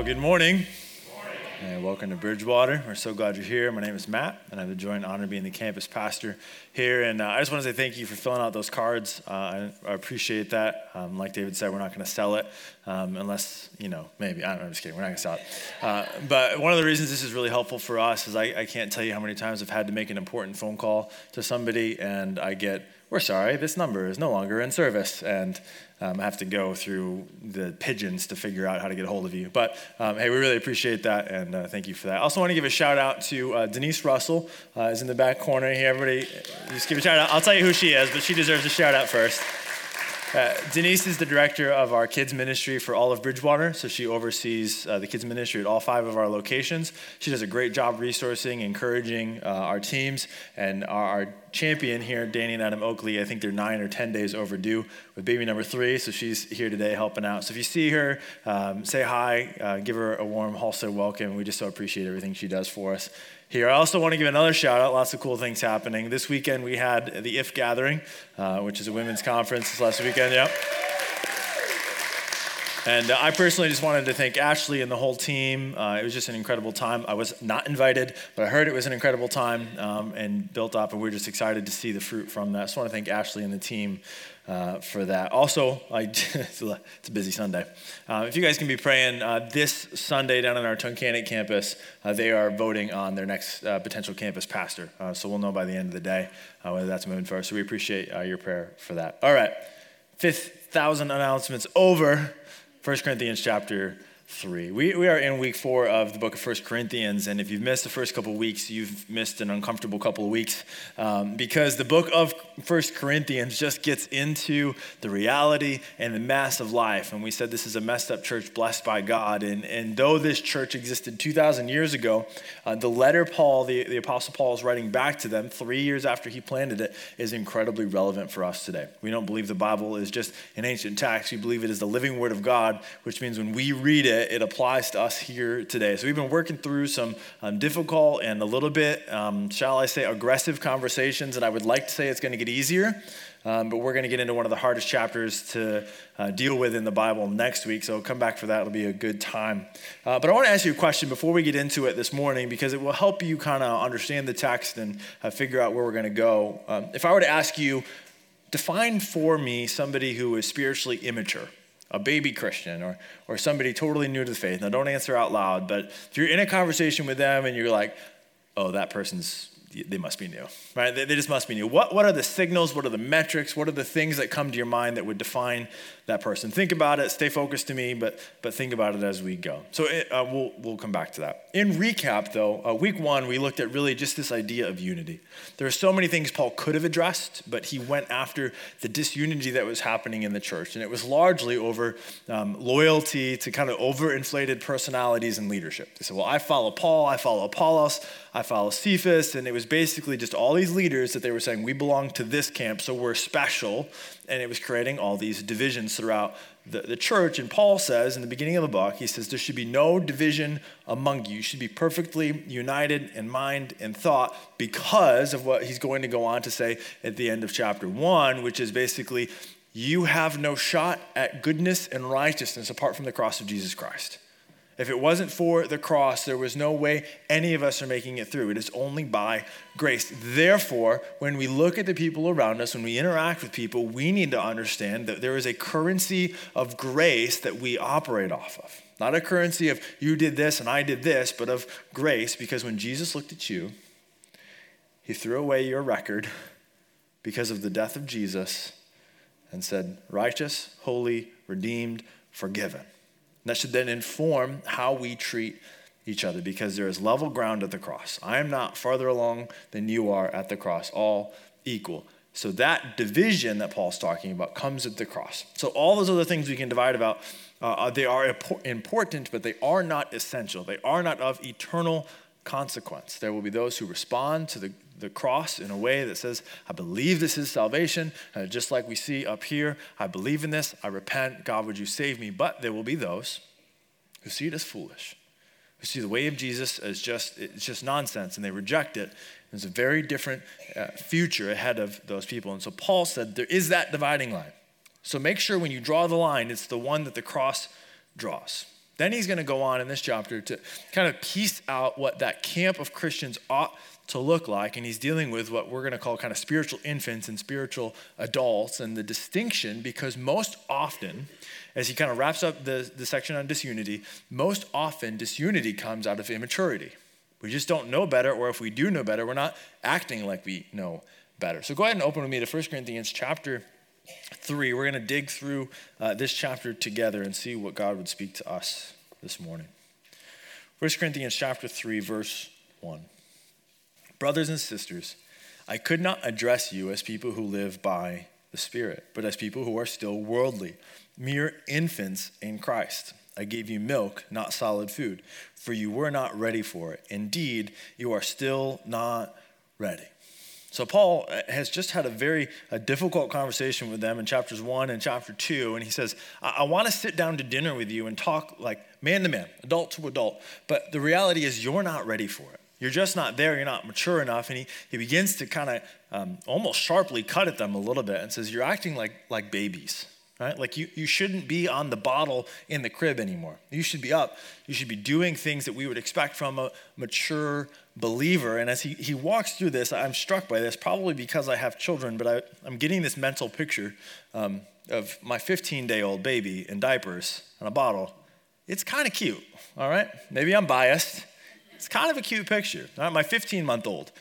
Well, good morning. And welcome to Bridgewater. We're so glad you're here. My name is Matt, and I have the joy and honor of being the campus pastor here. And uh, I just want to say thank you for filling out those cards. Uh, I, I, appreciate that. Um, like David said, we're not going to sell it um, unless, you know, maybe. I I'm just kidding. We're not going to sell it. Uh, but one of the reasons this is really helpful for us is I, I can't tell you how many times I've had to make an important phone call to somebody, and I get, we're sorry, this number is no longer in service. And um, I have to go through the pigeons to figure out how to get a hold of you. But um, hey, we really appreciate that, and uh, thank you for that. I also want to give a shout out to uh, Denise Russell, uh, is in the back corner here. Everybody, just give a shout out. I'll tell you who she is, but she deserves a shout out first. Uh, Denise is the director of our kids ministry for all of Bridgewater, so she oversees uh, the kids ministry at all five of our locations. She does a great job resourcing, encouraging uh, our teams, and our, our, champion here, Danny and Adam Oakley, I think they're nine or ten days overdue with baby number three, so she's here today helping out. So if you see her, um, say hi, uh, give her a warm Hallstead welcome. We just so appreciate everything she does for us here. I also want to give another shout out. Lots of cool things happening. This weekend we had the IF Gathering, uh, which is a women's conference this last weekend. Yep. And uh, I personally just wanted to thank Ashley and the whole team. Uh, it was just an incredible time. I was not invited, but I heard it was an incredible time um, and built up, and we are just excited to see the fruit from that. So I want to thank Ashley and the team uh, for that. Also, I, it's, a, busy Sunday. Uh, if you guys can be praying, uh, this Sunday down on our Tunkhannock campus, uh, they are voting on their next potential campus pastor. so we'll know by the end of the day whether that's moving forward. So we appreciate your prayer for that. All right, fifth thousand announcements over. 1 Corinthians chapter 3. We, we are in week four of the book of 1 Corinthians, and if you've missed the first couple weeks, you've missed an uncomfortable couple of weeks um, because the book of 1 Corinthians just gets into the reality and the mess of life. And we said this is a messed up church blessed by God. And, and though this church existed 2,000 years ago, uh, the letter Paul, the, the Apostle Paul, is writing back to them three years after he planted it, is incredibly relevant for us today. We don't believe the Bible is just an ancient text, we believe it is the living word of God, which means when we read it, it, applies to us here today. So we've been working through some um, difficult and a little bit, um, shall I say, aggressive conversations, and I would like to say it's going to get easier. Um, but we're going to get into one of the hardest chapters to uh, deal with in the Bible next week. So come back for that. It'll be a good time. Uh, but I want to ask you a question before we get into it this morning because it will help you kind of understand the text and uh, figure out where we're going to go. Um, if I were to ask you, define for me somebody who is spiritually immature a baby Christian or, or somebody totally new to the faith. Now, don't answer out loud, but if you're in a conversation with them and you're like, oh, that person's they must be new, right? They, they, just must be new. What, what are the signals? What are the metrics? What are the things that come to your mind that would define that person? Think about it. Stay focused to me, but, but think about it as we go. So it, uh, we'll, we'll come back to that. In recap, though, uh, week one, we looked at really just this idea of unity. There are so many things Paul could have addressed, but he went after the disunity that was happening in the church. And it was largely over um, loyalty to kind of overinflated personalities and leadership. They said, well, I follow Paul, I follow Apollos, I follow Cephas, and it was basically just all these leaders that they were saying, we belong to this camp, so we're special. And it was creating all these divisions throughout the, the church. And Paul says in the beginning of the book, he says, there should be no division among you. You should be perfectly united in mind and thought because of what he's going to go on to say at the end of chapter one, which is basically, you have no shot at goodness and righteousness apart from the cross of Jesus Christ. If it wasn't for the cross, there was no way any of us are making it through. It is only by grace. Therefore, when we look at the people around us, when we interact with people, we need to understand that there is a currency of grace that we operate off of. Not a currency of you did this and I did this, but of grace, because when Jesus looked at you, he threw away your record because of the death of Jesus and said, righteous, holy, redeemed, forgiven. That should then inform how we treat each other because there is level ground at the cross. I am not farther along than you are at the cross, all equal. So that division that Paul's talking about comes at the cross. So all those other things we can divide about, uh, they are important, but they are not essential. They are not of eternal consequence. There will be those who respond to the the cross in a way that says, I believe this is salvation. Uh, just like we see up here, I believe in this. I repent. God, would you save me? But there will be those who see it as foolish, who see the way of Jesus as just, it's just nonsense and they reject it. There's a very different uh, future ahead of those people. And so Paul said there is that dividing line. So make sure when you draw the line, it's the one that the cross draws. Then he's going to go on in this chapter to kind of piece out what that camp of Christians ought to look like. And he's dealing with what we're going to call kind of spiritual infants and spiritual adults and the distinction, because most often, as he kind of wraps up the, the section on disunity, most often disunity comes out of immaturity. We just don't know better, or if we do know better, we're not acting like we know better. So go ahead and open with me to 1 Corinthians chapter 3. We're going to dig through uh, this chapter together and see what God would speak to us this morning. 1 Corinthians chapter 3, verse 1. Brothers and sisters, I could not address you as people who live by the Spirit, but as people who are still worldly, mere infants in Christ. I gave you milk, not solid food, for you were not ready for it. Indeed, you are still not ready. So, Paul uh, has just had a very a difficult conversation with them in chapters one and chapter two. And he says, I, I want to sit down to dinner with you and talk like man to man, adult to adult. But the reality is, you're not ready for it. You're just not there. You're not mature enough. And he, he begins to kind of um, almost sharply cut at them a little bit and says, You're acting like, like babies right? Like you, you shouldn't be on the bottle in the crib anymore. You should be up. You should be doing things that we would expect from a mature believer. And as he, he walks through this, I'm struck by this, probably because I have children, but I, I'm getting this mental picture um, of my 15 day old baby in diapers and a bottle. It's kind of cute, all right? Maybe I'm biased. It's kind of a cute picture. Right? My 15 month old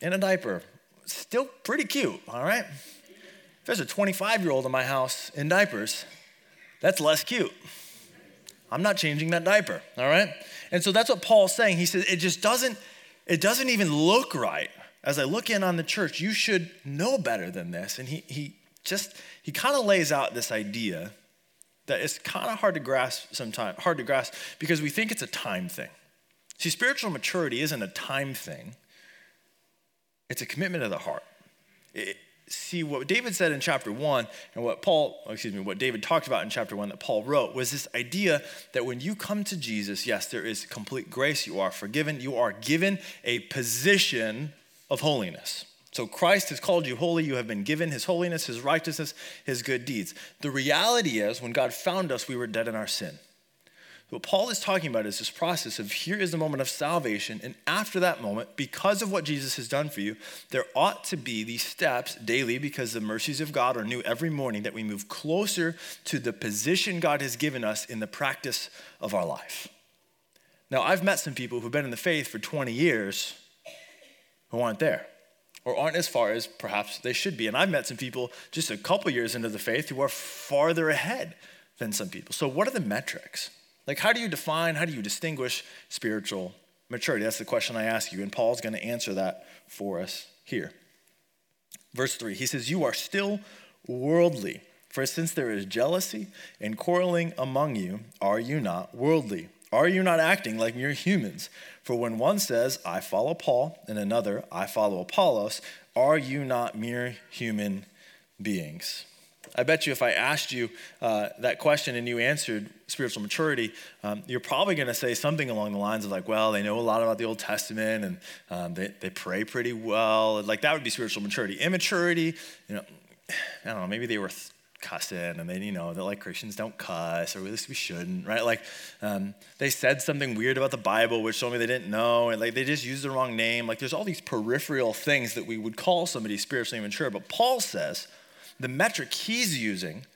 in a diaper, still pretty cute, all right? If there's a 25 year old in my house in diapers, that's less cute. I'm not changing that diaper, all right? And so that's what Paul's saying. He says it just doesn't, it doesn't even look right. As I look in on the church, you should know better than this. And he he just he kind of lays out this idea that it's kind of hard to grasp sometimes, hard to grasp because we think it's a time thing. See, spiritual maturity isn't a time thing, it's a commitment of the heart. It, see what David said in chapter one and what Paul, excuse me, what David talked about in chapter one that Paul wrote was this idea that when you come to Jesus, yes, there is complete grace. You are forgiven. You are given a position of holiness. So Christ has called you holy. You have been given his holiness, his righteousness, his good deeds. The reality is, when God found us, we were dead in our sin. What Paul is talking about is this process of here is the moment of salvation, and after that moment, because of what Jesus has done for you, there ought to be these steps daily because the mercies of God are new every morning that we move closer to the position God has given us in the practice of our life. Now, I've met some people who've been in the faith for 20 years who aren't there or aren't as far as perhaps they should be. And I've met some people just a couple years into the faith who are farther ahead than some people. So, what are the metrics? Like, how do you define, how do you distinguish spiritual maturity? That's the question I ask you, and Paul's going to answer that for us here. Verse 3, he says, You are still worldly. For since there is jealousy and quarreling among you, are you not worldly? Are you not acting like mere humans? For when one says, I follow Paul, and another, I follow Apollos, are you not mere human beings? I bet you if I asked you uh, that question and you answered spiritual maturity, um, you're probably going to say something along the lines of like, well, they know a lot about the Old Testament and um, they, they pray pretty well. Like that would be spiritual maturity. Immaturity, you know, I don't know, maybe they were cussing and they, you know, that like Christians don't cuss or at least we shouldn't, right? Like um, they said something weird about the Bible, which told me they didn't know. And like they just used the wrong name. Like there's all these peripheral things that we would call somebody spiritually immature, But Paul says, the metric he's using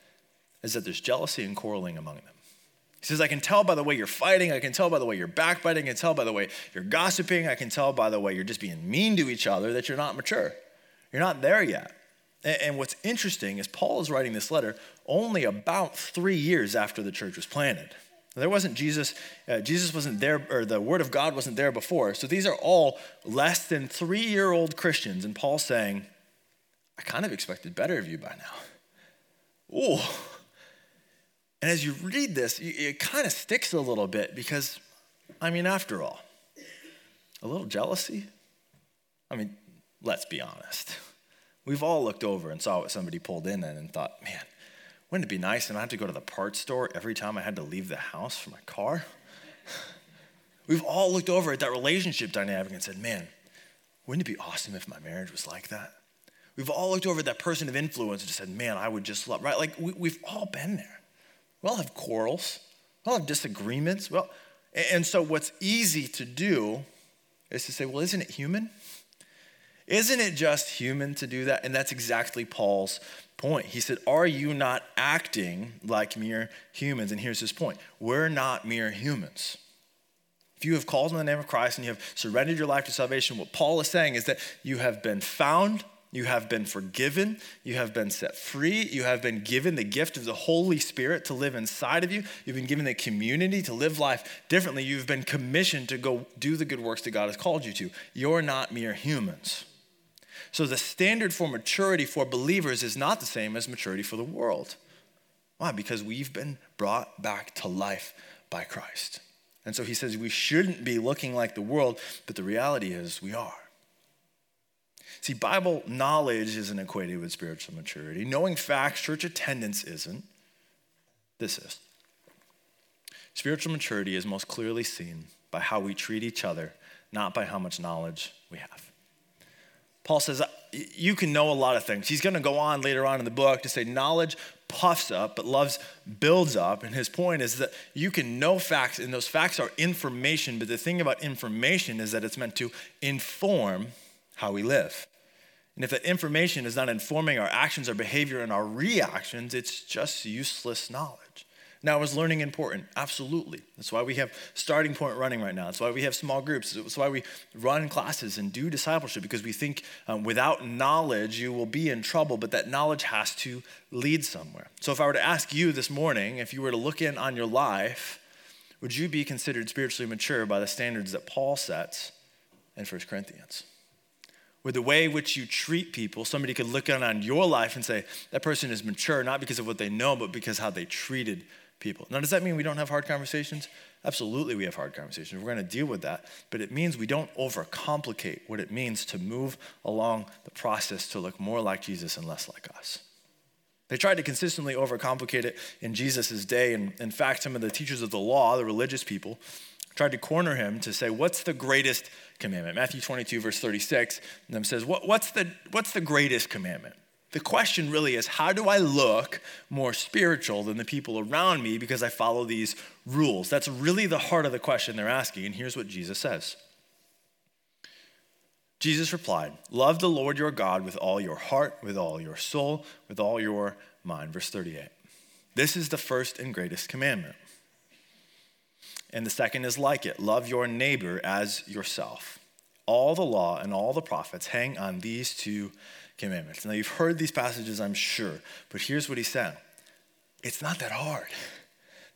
is that there's jealousy and quarreling among them. He says, I can tell by the way you're fighting. I can tell by the way you're backbiting. I can tell by the way you're gossiping. I can tell by the way you're just being mean to each other that you're not mature. You're not there yet. And what's interesting is Paul is writing this letter only about three years after the church was planted. There wasn't Jesus, uh, Jesus wasn't there, or the word of God wasn't there before. So these are all less than three year old Christians. And Paul's saying, I kind of expected better of you by now. Ooh. And as you read this, it kind of sticks a little bit because, I mean, after all, a little jealousy. I mean, let's be honest. We've all looked over and saw what somebody pulled in and thought, man, wouldn't it be nice if I had to go to the parts store every time I had to leave the house for my car? We've all looked over at that relationship dynamic and said, man, wouldn't it be awesome if my marriage was like that? We've all looked over that person of influence and just said, man, I would just love, right? Like we, we've all been there. We all have quarrels. We all have disagreements. Well, and so what's easy to do is to say, well, isn't it human? Isn't it just human to do that? And that's exactly Paul's point. He said, Are you not acting like mere humans? And here's his point we're not mere humans. If you have called on the name of Christ and you have surrendered your life to salvation, what Paul is saying is that you have been found, you have been forgiven, you have been set free, you have been given the gift of the Holy Spirit to live inside of you, you've been given the community to live life differently, you've been commissioned to go do the good works that God has called you to. You're not mere humans. So the standard for maturity for believers is not the same as maturity for the world. Why? Because we've been brought back to life by Christ. And so he says we shouldn't be looking like the world, but the reality is we are. See, Bible knowledge isn't equated with spiritual maturity. Knowing facts, church attendance isn't. This is. Spiritual maturity is most clearly seen by how we treat each other, not by how much knowledge we have. Paul says, uh, You can know a lot of things. He's going to go on later on in the book to say, Knowledge puffs up, but love builds up. And his point is that you can know facts, and those facts are information. But the thing about information is that it's meant to inform how we live. And if that information is not informing our actions, our behavior, and our reactions, it's just useless knowledge. Now, is learning important? Absolutely. That's why we have starting point running right now. That's why we have small groups. That's why we run classes and do discipleship because we think um, without knowledge you will be in trouble, but that knowledge has to lead somewhere. So, if I were to ask you this morning, if you were to look in on your life, would you be considered spiritually mature by the standards that Paul sets in 1 Corinthians? With the way which you treat people, somebody could look in on your life and say, that person is mature not because of what they know, but because how they treated people. Now, does that mean we don't have hard conversations? Absolutely, we have hard conversations. We're going to deal with that. But it means we don't overcomplicate what it means to move along the process to look more like Jesus and less like us. They tried to consistently overcomplicate it in Jesus' day. And in fact, some of the teachers of the law, the religious people, tried to corner him to say, What's the greatest commandment? Matthew 22, verse 36, and then says, what, what's, the, what's the greatest commandment? The question really is how do I look more spiritual than the people around me because I follow these rules? That's really the heart of the question they're asking. And here's what Jesus says Jesus replied, Love the Lord your God with all your heart, with all your soul, with all your mind. Verse 38. This is the first and greatest commandment. And the second is like it love your neighbor as yourself. All the law and all the prophets hang on these two commandments. Now, you've heard these passages, I'm sure, but here's what he said it's not that hard.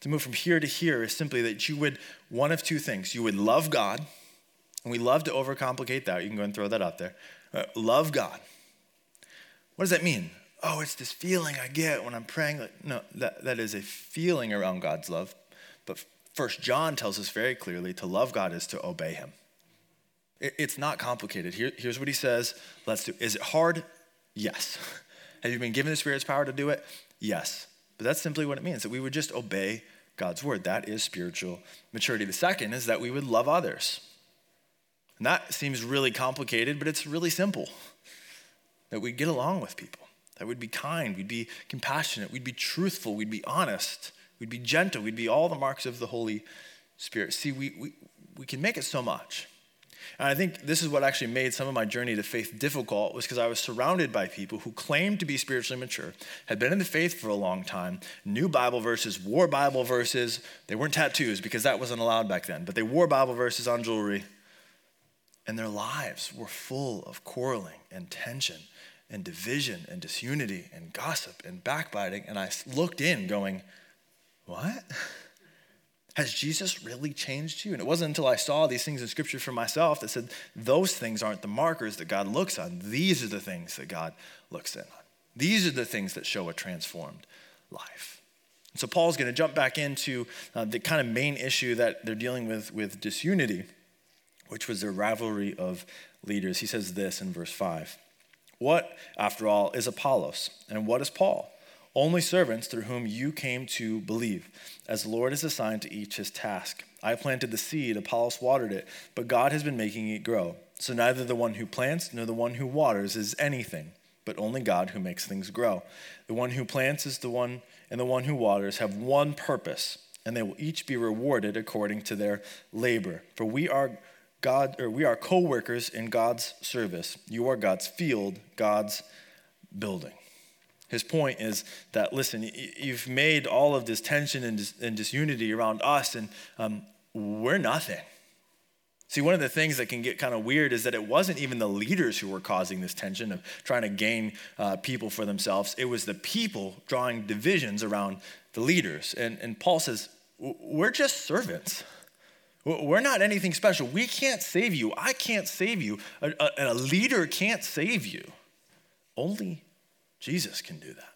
To move from here to here is simply that you would, one of two things, you would love God, and we love to overcomplicate that. You can go and throw that out there. Uh, love God. What does that mean? Oh, it's this feeling I get when I'm praying. No, that, that is a feeling around God's love. But First John tells us very clearly to love God is to obey him. It's not complicated. Here, here's what he says. Let's do. Is it hard? Yes. Have you been given the Spirit's power to do it? Yes. But that's simply what it means that we would just obey God's word. That is spiritual maturity. The second is that we would love others. And that seems really complicated, but it's really simple. That we'd get along with people, that we'd be kind, we'd be compassionate, we'd be truthful, we'd be honest, we'd be gentle, we'd be all the marks of the Holy Spirit. See, we, we, we can make it so much. And I think this is what actually made some of my journey to faith difficult was because I was surrounded by people who claimed to be spiritually mature, had been in the faith for a long time, knew Bible verses, wore Bible verses. They weren't tattoos because that wasn't allowed back then, but they wore Bible verses on jewelry. And their lives were full of quarreling and tension and division and disunity and gossip and backbiting. And I looked in going, What? Has Jesus really changed you? And it wasn't until I saw these things in Scripture for myself that said, those things aren't the markers that God looks on. These are the things that God looks in on. These are the things that show a transformed life. so Paul's going to jump back into uh, the kind of main issue that they're dealing with with disunity, which was their rivalry of leaders. He says this in verse 5. What, after all, is Apollos? And what is Paul? Only servants through whom you came to believe, as the Lord has assigned to each his task. I planted the seed, Apollos watered it, but God has been making it grow. So neither the one who plants nor the one who waters is anything, but only God who makes things grow. The one who plants is the one and the one who waters have one purpose, and they will each be rewarded according to their labor. For we are God, or we are co-workers in God's service. You are God's field, God's building. His point is that, listen, you've made all of this tension and, dis- and disunity around us, and um, we're nothing. See, one of the things that can get kind of weird is that it wasn't even the leaders who were causing this tension of trying to gain uh, people for themselves. It was the people drawing divisions around the leaders. And, and Paul says, We're just servants. We're not anything special. We can't save you. I can't save you. A, a, a leader can't save you. Only Jesus can do that.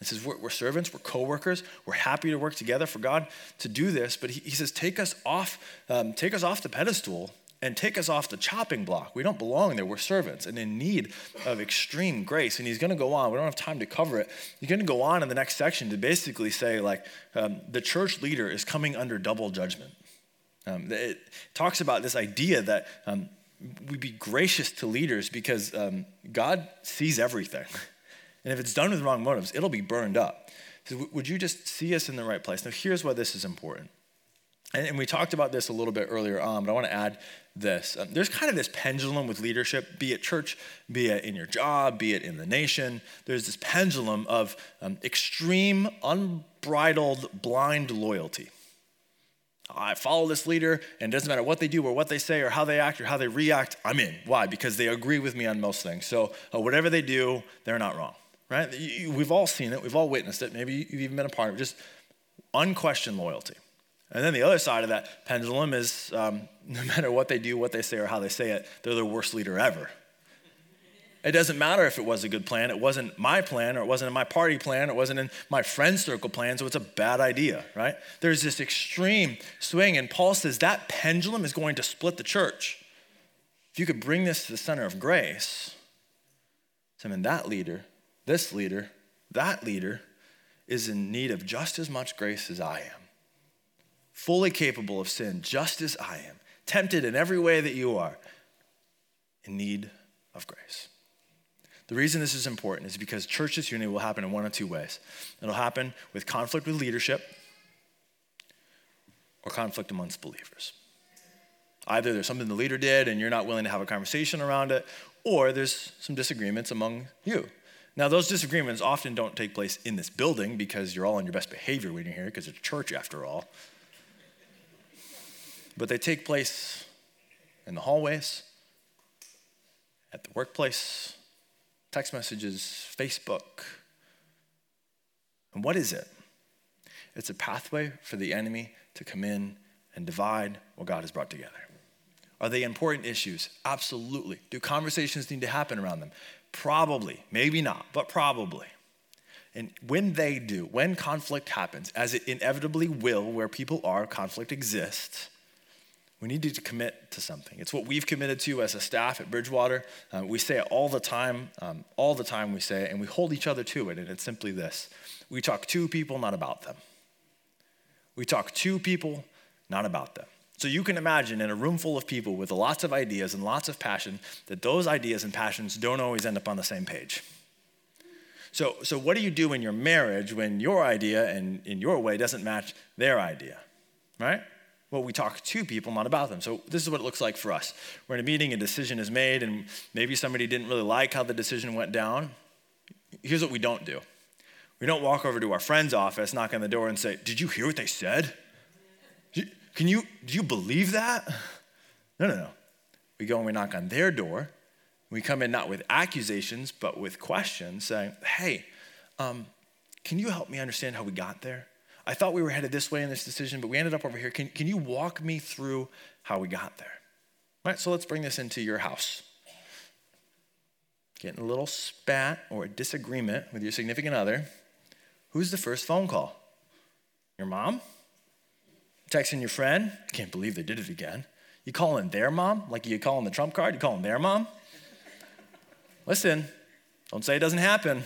It says we're, we're, servants, we're co-workers, we're happy to work together for God to do this. But he, he says, take us off, um, take us off the pedestal and take us off the chopping block. We don't belong there. We're servants and in need of extreme grace. And he's going to go on. We don't have time to cover it. He's going to go on in the next section to basically say, like, um, the church leader is coming under double judgment. Um, it talks about this idea that um, we be gracious to leaders because um, God sees everything. And if it's done with wrong motives, it'll be burned up. So would you just see us in the right place? Now, here's why this is important. And, we talked about this a little bit earlier on, but I want to add this. Um, there's kind of this pendulum with leadership, be it church, be it in your job, be it in the nation. There's this pendulum of um, extreme, unbridled, blind loyalty. I follow this leader, and it doesn't matter what they do or what they say or how they act or how they react, I'm in. Why? Because they agree with me on most things. So uh, whatever they do, they're not wrong right? We've all seen it, we've all witnessed it. Maybe you've even been a part of it, just unquestioned loyalty. And then the other side of that pendulum is um, no matter what they do, what they say, or how they say it, they're the worst leader ever. It doesn't matter if it was a good plan, it wasn't my plan, or it wasn't in my party plan, or it wasn't in my friend circle plan, so it's a bad idea, right? There's this extreme swing, and Paul says that pendulum is going to split the church. If you could bring this to the center of grace, I mean, that leader this leader, that leader, is in need of just as much grace as I am. Fully capable of sin, just as I am. Tempted in every way that you are. In need of grace. The reason this is important is because church disunity will happen in one of two ways. It'll happen with conflict with leadership or conflict amongst believers. Either there's something the leader did and you're not willing to have a conversation around it, or there's some disagreements among you. Now, those disagreements often don't take place in this building because you're all on your best behavior when you're here, because it's church after all. But they take place in the hallways, at the workplace, text messages, Facebook. And what is it? It's a pathway for the enemy to come in and divide what God has brought together. Are they important issues? Absolutely. Do conversations need to happen around them? Probably, maybe not, but probably. And when they do, when conflict happens, as it inevitably will, where people are, conflict exists, we need to commit to something. It's what we've committed to as a staff at Bridgewater. Um, we say it all the time, um, all the time we say it, and we hold each other to it. And it's simply this we talk to people, not about them. We talk to people, not about them. So you can imagine in a room full of people with lots of ideas and lots of passion that those ideas and passions don't always end up on the same page. So, so what do you do in your marriage when your idea and in your way doesn't match their idea? Right? Well, we talk to people, not about them. So this is what it looks like for us. We're in a meeting, a decision is made, and maybe somebody didn't really like how the decision went down. Here's what we don't do. We don't walk over to our friend's office, knock on the door, and say, Did you hear what they said? Can you, do you believe that? No, no, no. We go and we knock on their door. We come in not with accusations, but with questions saying, hey, um, can you help me understand how we got there? I thought we were headed this way in this decision, but we ended up over here. Can, can you walk me through how we got there? All right, so let's bring this into your house. Getting a little spat or a disagreement with your significant other. Who's the first phone call? Your mom? Texting your friend, can't believe they did it again. You calling their mom, like you calling the trump card, you calling their mom? Listen, don't say it doesn't happen.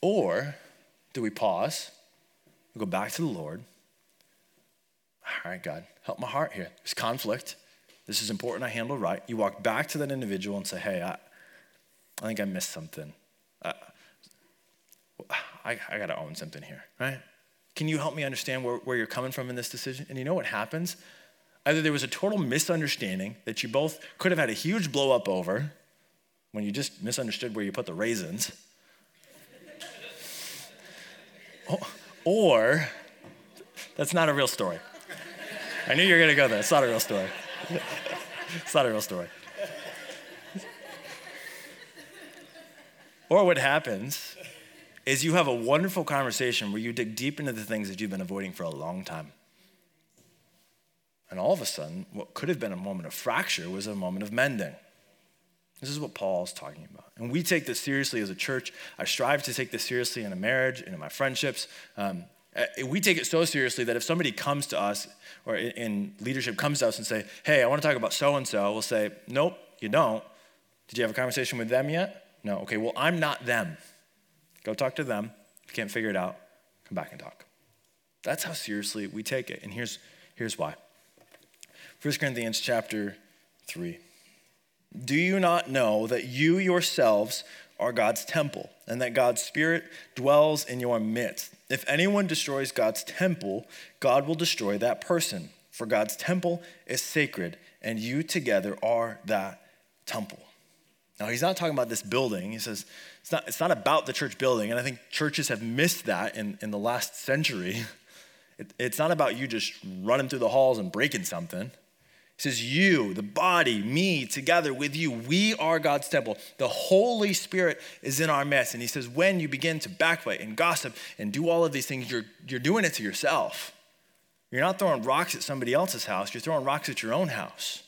Or do we pause, we go back to the Lord? All right, God, help my heart here. There's conflict. This is important I handle right. You walk back to that individual and say, hey, I, I think I missed something. Uh, I, I, I got to own something here, right? Can you help me understand where, where you're coming from in this decision? And you know what happens? Either there was a total misunderstanding that you both could have had a huge blow up over when you just misunderstood where you put the raisins, or that's not a real story. I knew you were going to go there. It's not a real story. it's not a real story. Or what happens is you have a wonderful conversation where you dig deep into the things that you've been avoiding for a long time. And all of a sudden, what could have been a moment of fracture was a moment of mending. This is what Paul's talking about. And we take this seriously as a church. I strive to take this seriously in a marriage and in my friendships. Um, eh, we take it so seriously that if somebody comes to us or in leadership comes to us and say, hey, I want to talk about so and so, we'll say, nope, you don't. Did you have a conversation with them yet? No. Okay, well, I'm not them. Go talk to them. If you can't figure it out, come back and talk. That's how seriously we take it. And here's, here's why. 1 Corinthians chapter 3. Do you not know that you yourselves are God's temple and that God's Spirit dwells in your midst? If anyone destroys God's temple, God will destroy that person. For God's temple is sacred, and you together are that temple. Now, he's not talking about this building. He says it's not, it's not about the church building. And I think churches have missed that in, in the last century. It, it's not about you just running through the halls and breaking something. He says, You, the body, me, together with you, we are God's temple. The Holy Spirit is in our midst. And he says, When you begin to backbite and gossip and do all of these things, you're, you're doing it to yourself. You're not throwing rocks at somebody else's house, you're throwing rocks at your own house.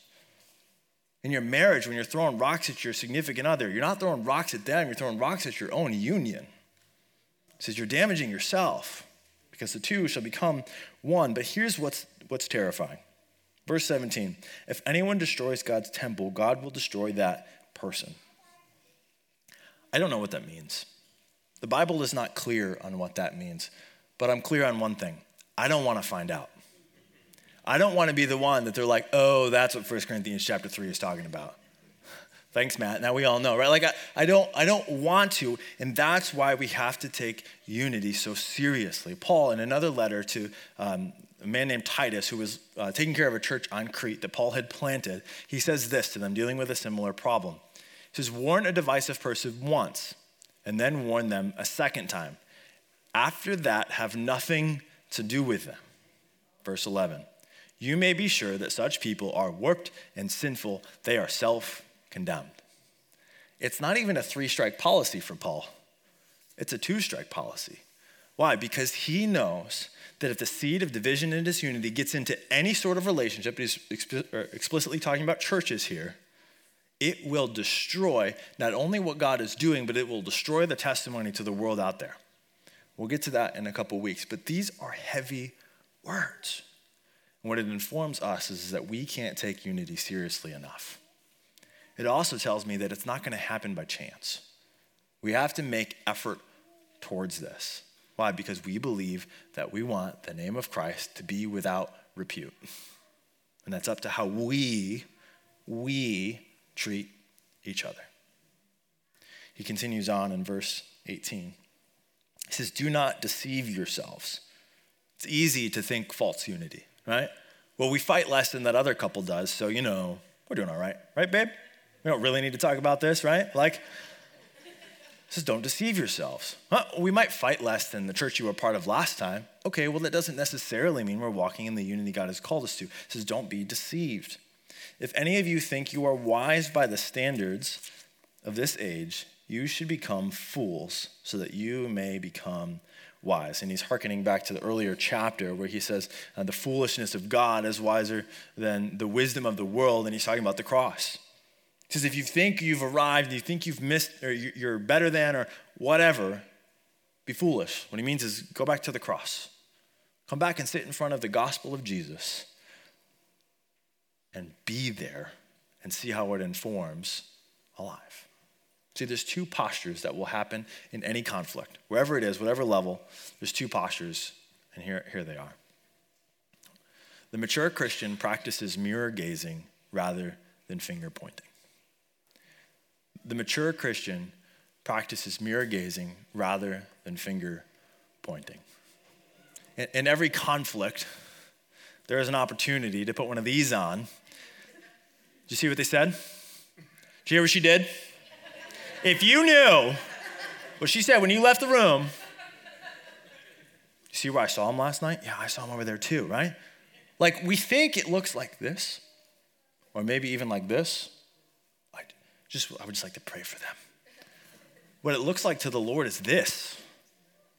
In your marriage, when you're throwing rocks at your significant other, you're not throwing rocks at them, you're throwing rocks at your own union. He says, You're damaging yourself because the two shall become one. But here's what's, what's terrifying Verse 17 If anyone destroys God's temple, God will destroy that person. I don't know what that means. The Bible is not clear on what that means, but I'm clear on one thing I don't want to find out. I don't want to be the one that they're like, oh, that's what 1 Corinthians chapter 3 is talking about. Thanks, Matt. Now we all know, right? Like I, I don't I don't want to, and that's why we have to take unity so seriously. Paul, in another letter to um, a man named Titus, who was uh, taking care of a church on Crete that Paul had planted, he says this to them, dealing with a similar problem. He says, Warn a divisive person once, and then warn them a second time. After that, have nothing to do with them. Verse 11. You may be sure that such people are warped and sinful, they are self condemned. It's not even a three strike policy for Paul, it's a two strike policy. Why? Because he knows that if the seed of division and disunity gets into any sort of relationship, he's explicitly talking about churches here, it will destroy not only what God is doing, but it will destroy the testimony to the world out there. We'll get to that in a couple weeks, but these are heavy words. And what it informs us is that we can't take unity seriously enough. It also tells me that it's not going to happen by chance. We have to make effort towards this. Why? Because we believe that we want the name of Christ to be without repute. And that's up to how we, we treat each other. He continues on in verse 18. He says, Do not deceive yourselves. It's easy to think false unity, right? Well, we fight less than that other couple does, so you know, we're doing all right, right, babe? We don't really need to talk about this, right? Like, says, don't deceive yourselves. Huh, we might fight less than the church you were part of last time. Okay, well, that doesn't necessarily mean we're walking in the unity God has called us to. It says, don't be deceived. If any of you think you are wise by the standards of this age, you should become fools so that you may become wise. And he's hearkening back to the earlier chapter where he says, uh, the foolishness of God is wiser than the wisdom of the world. And he's talking about the cross. He says, if you think you've arrived, you think you've missed, or you're better than, or whatever, be foolish. What he means is go back to the cross. Come back and sit in front of the gospel of Jesus and be there and see how it informs alive. See, there's two postures that will happen in any conflict. Wherever it is, whatever level, there's two postures, and here, here they are. The mature Christian practices mirror gazing rather than finger pointing the mature Christian practices mirror gazing rather than finger pointing. in, in every conflict, there is an opportunity to put one of these on. Did you see what they said? Did you hear what she did? If you knew what she said when you left the room, see where I saw him last night? Yeah, I saw him over there too, right? Like we think it looks like this, or maybe even like this. I just I would just like to pray for them. What it looks like to the Lord is this.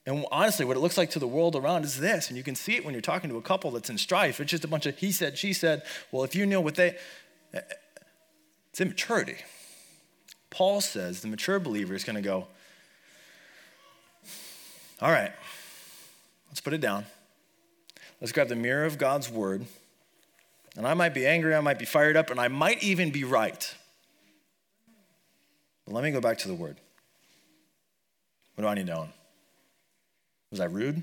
And honestly, what it looks like to the world around is this. And you can see it when you're talking to a couple that's in strife. It's just a bunch of he said, she said. Well, if you knew what they, it's immaturity. Paul says the mature believer is going to go, all right, let's put it down. Let's grab the mirror of God's word. And I might be angry, I might be fired up, and I might even be right. But let me go back to the word. What do I need to own? Was I rude?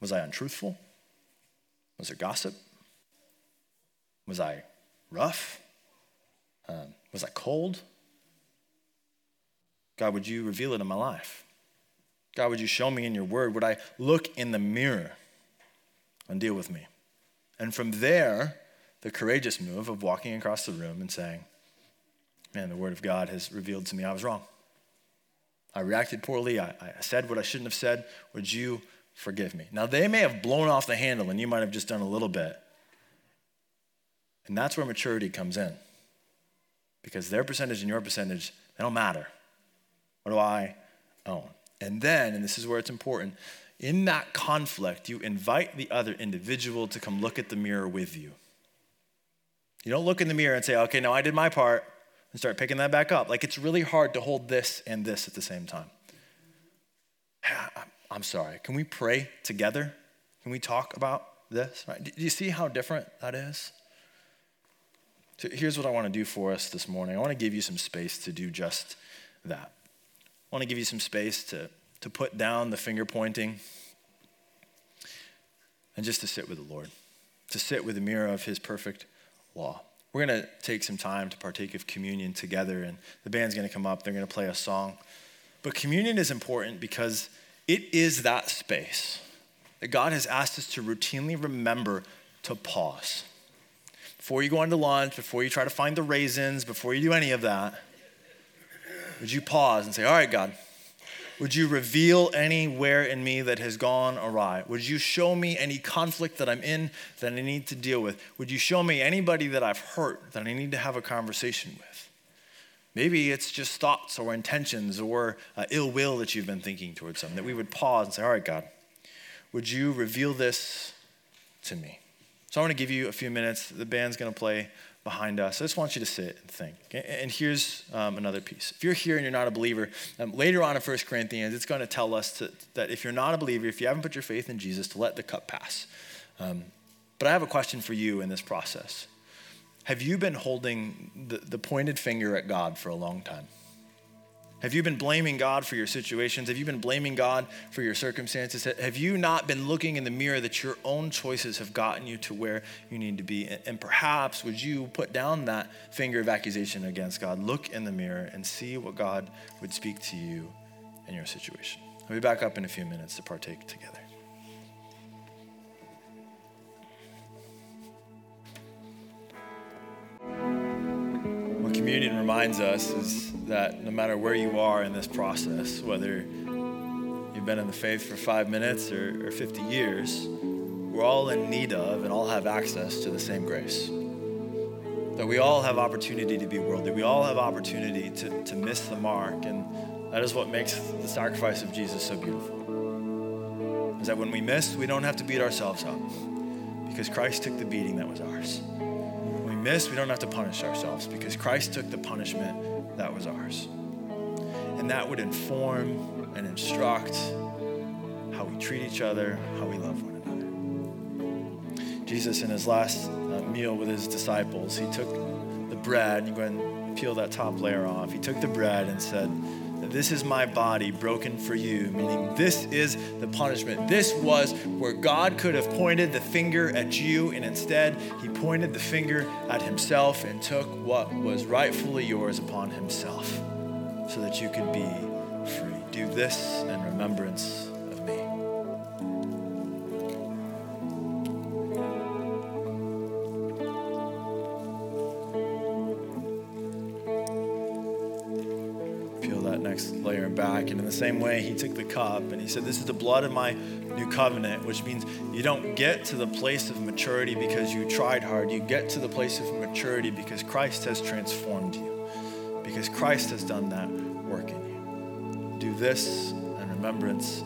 Was I untruthful? Was there gossip? Was I rough? Um, was I cold? God, would you reveal it in my life? God, would you show me in your word? Would I look in the mirror and deal with me? And from there, the courageous move of walking across the room and saying, Man, the word of God has revealed to me I was wrong. I reacted poorly. I, I said what I shouldn't have said. Would you forgive me? Now, they may have blown off the handle and you might have just done a little bit. And that's where maturity comes in. Because their percentage and your percentage, they don't matter. What do I own? And then, and this is where it's important, in that conflict, you invite the other individual to come look at the mirror with you. You don't look in the mirror and say, okay, now I did my part and start picking that back up. Like it's really hard to hold this and this at the same time. I'm sorry. Can we pray together? Can we talk about this? Right? Do you see how different that is? So here's what I want to do for us this morning. I want to give you some space to do just that. I want to give you some space to, to put down the finger pointing and just to sit with the Lord, to sit with the mirror of His perfect law. We're going to take some time to partake of communion together, and the band's going to come up. They're going to play a song. But communion is important because it is that space that God has asked us to routinely remember to pause. Before you go into lunch, before you try to find the raisins, before you do any of that, would you pause and say, All right, God, would you reveal anywhere in me that has gone awry? Would you show me any conflict that I'm in that I need to deal with? Would you show me anybody that I've hurt that I need to have a conversation with? Maybe it's just thoughts or intentions or uh, ill will that you've been thinking towards them, that we would pause and say, All right, God, would you reveal this to me? So I want to give you a few minutes. The band's going to play behind us. I just want you to sit and think. And here's um, another piece. If you're here and you're not a believer, um, later on in 1 Corinthians, it's going to tell us to, that if you're not a believer, if you haven't put your faith in Jesus, to let the cup pass. Um, but I have a question for you in this process. Have you been holding the, the pointed finger at God for a long time? Have you been blaming God for your situations? Have you been blaming God for your circumstances? Have you not been looking in the mirror that your own choices have gotten you to where you need to be? And perhaps would you put down that finger of accusation against God, look in the mirror, and see what God would speak to you in your situation? I'll be back up in a few minutes to partake together. What communion reminds us is that no matter where you are in this process, whether you've been in the faith for five minutes or, or 50 years, we're all in need of and all have access to the same grace. That we all have opportunity to be worldly. We all have opportunity to, to miss the mark. And that is what makes the sacrifice of Jesus so beautiful. Is that when we miss, we don't have to beat ourselves up because Christ took the beating that was ours miss, we don't have to punish ourselves because Christ took the punishment that was ours. And that would inform and instruct how we treat each other, how we love one another. Jesus, in his last uh, meal with his disciples, he took the bread, you go ahead and peel that top layer off. He took the bread and said, this is my body broken for you, meaning this is the punishment. This was where God could have pointed the finger at you, and instead, He pointed the finger at Himself and took what was rightfully yours upon Himself so that you could be free. Do this in remembrance back. And in the same way, he took the cup and he said, This is the blood of my new covenant, which means you don't get to the place of maturity because you tried hard. You get to the place of maturity because Christ has transformed you, because Christ has done that work in you. Do this in remembrance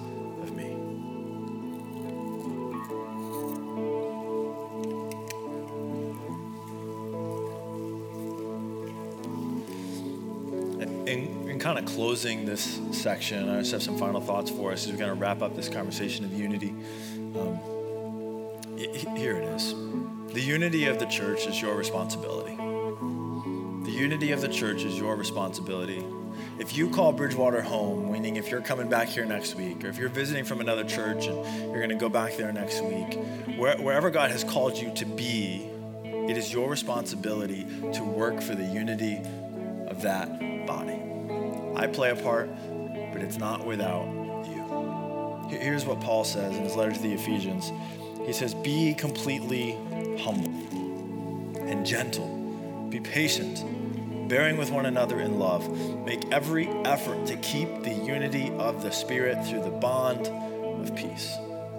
kind of closing this section, I just have some final thoughts for us as we're going to wrap up this conversation of unity. Um, here it is. The unity of the church is your responsibility. The unity of the church is your responsibility. If you call Bridgewater home, meaning if you're coming back here next week, or if you're visiting from another church and you're going to go back there next week, where, wherever God has called you to be, it is your responsibility to work for the unity of that body. I play a part, but it's not without you. Here's what Paul says in his letter to the Ephesians He says, Be completely humble and gentle, be patient, bearing with one another in love. Make every effort to keep the unity of the Spirit through the bond of peace.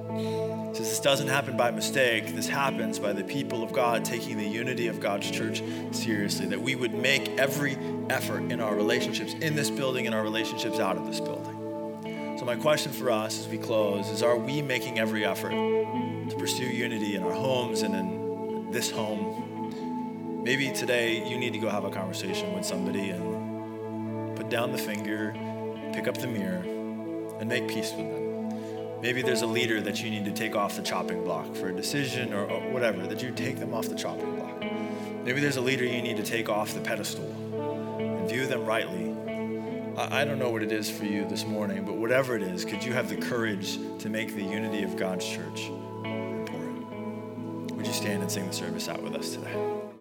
Since this doesn't happen by mistake, this happens by the people of God taking the unity of God's church seriously. That we would make every effort in our relationships in this building and our relationships out of this building. So, my question for us as we close is Are we making every effort to pursue unity in our homes and in this home? Maybe today you need to go have a conversation with somebody and put down the finger, pick up the mirror, and make peace with them. Maybe there's a leader that you need to take off the chopping block for a decision or, or, whatever, that you take them off the chopping block. Maybe there's a leader you need to take off the pedestal and view them rightly. I, I don't know what it is for you this morning, but whatever it is, could you have the courage to make the unity of God's church important? Would you stand and sing the service out with us today?